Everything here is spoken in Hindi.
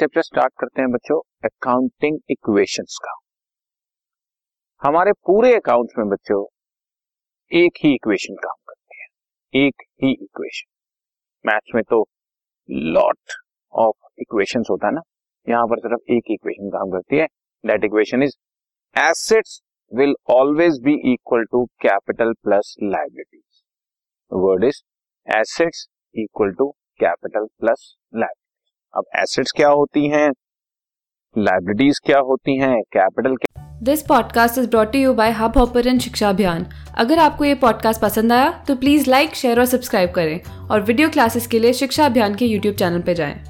चैप्टर स्टार्ट करते हैं बच्चों अकाउंटिंग इक्वेशंस का। हमारे पूरे अकाउंट में बच्चों, एक ही इक्वेशन काम करती है, एक ही इक्वेशन मैथ्स में तो लॉट ऑफ़ इक्वेशंस होता है ना, यहाँ पर सिर्फ़ एक ही इक्वेशन काम करती है। That equation is assets will always be equal to capital plus liabilities word is assets equal to capital plus liability अब एसेट्स क्या होती हैं? लाइब्रेटीज क्या होती हैं? कैपिटल क्या? This podcast is brought you by Hubhopper Shiksha Abhiyan अगर आपको ये पॉडकास्ट पसंद आया तो प्लीज़ लाइक शेयर और सब्सक्राइब करें और वीडियो क्लासेस के लिए शिक्षा अभियान के यूट्यूब चैनल पर जाएँ।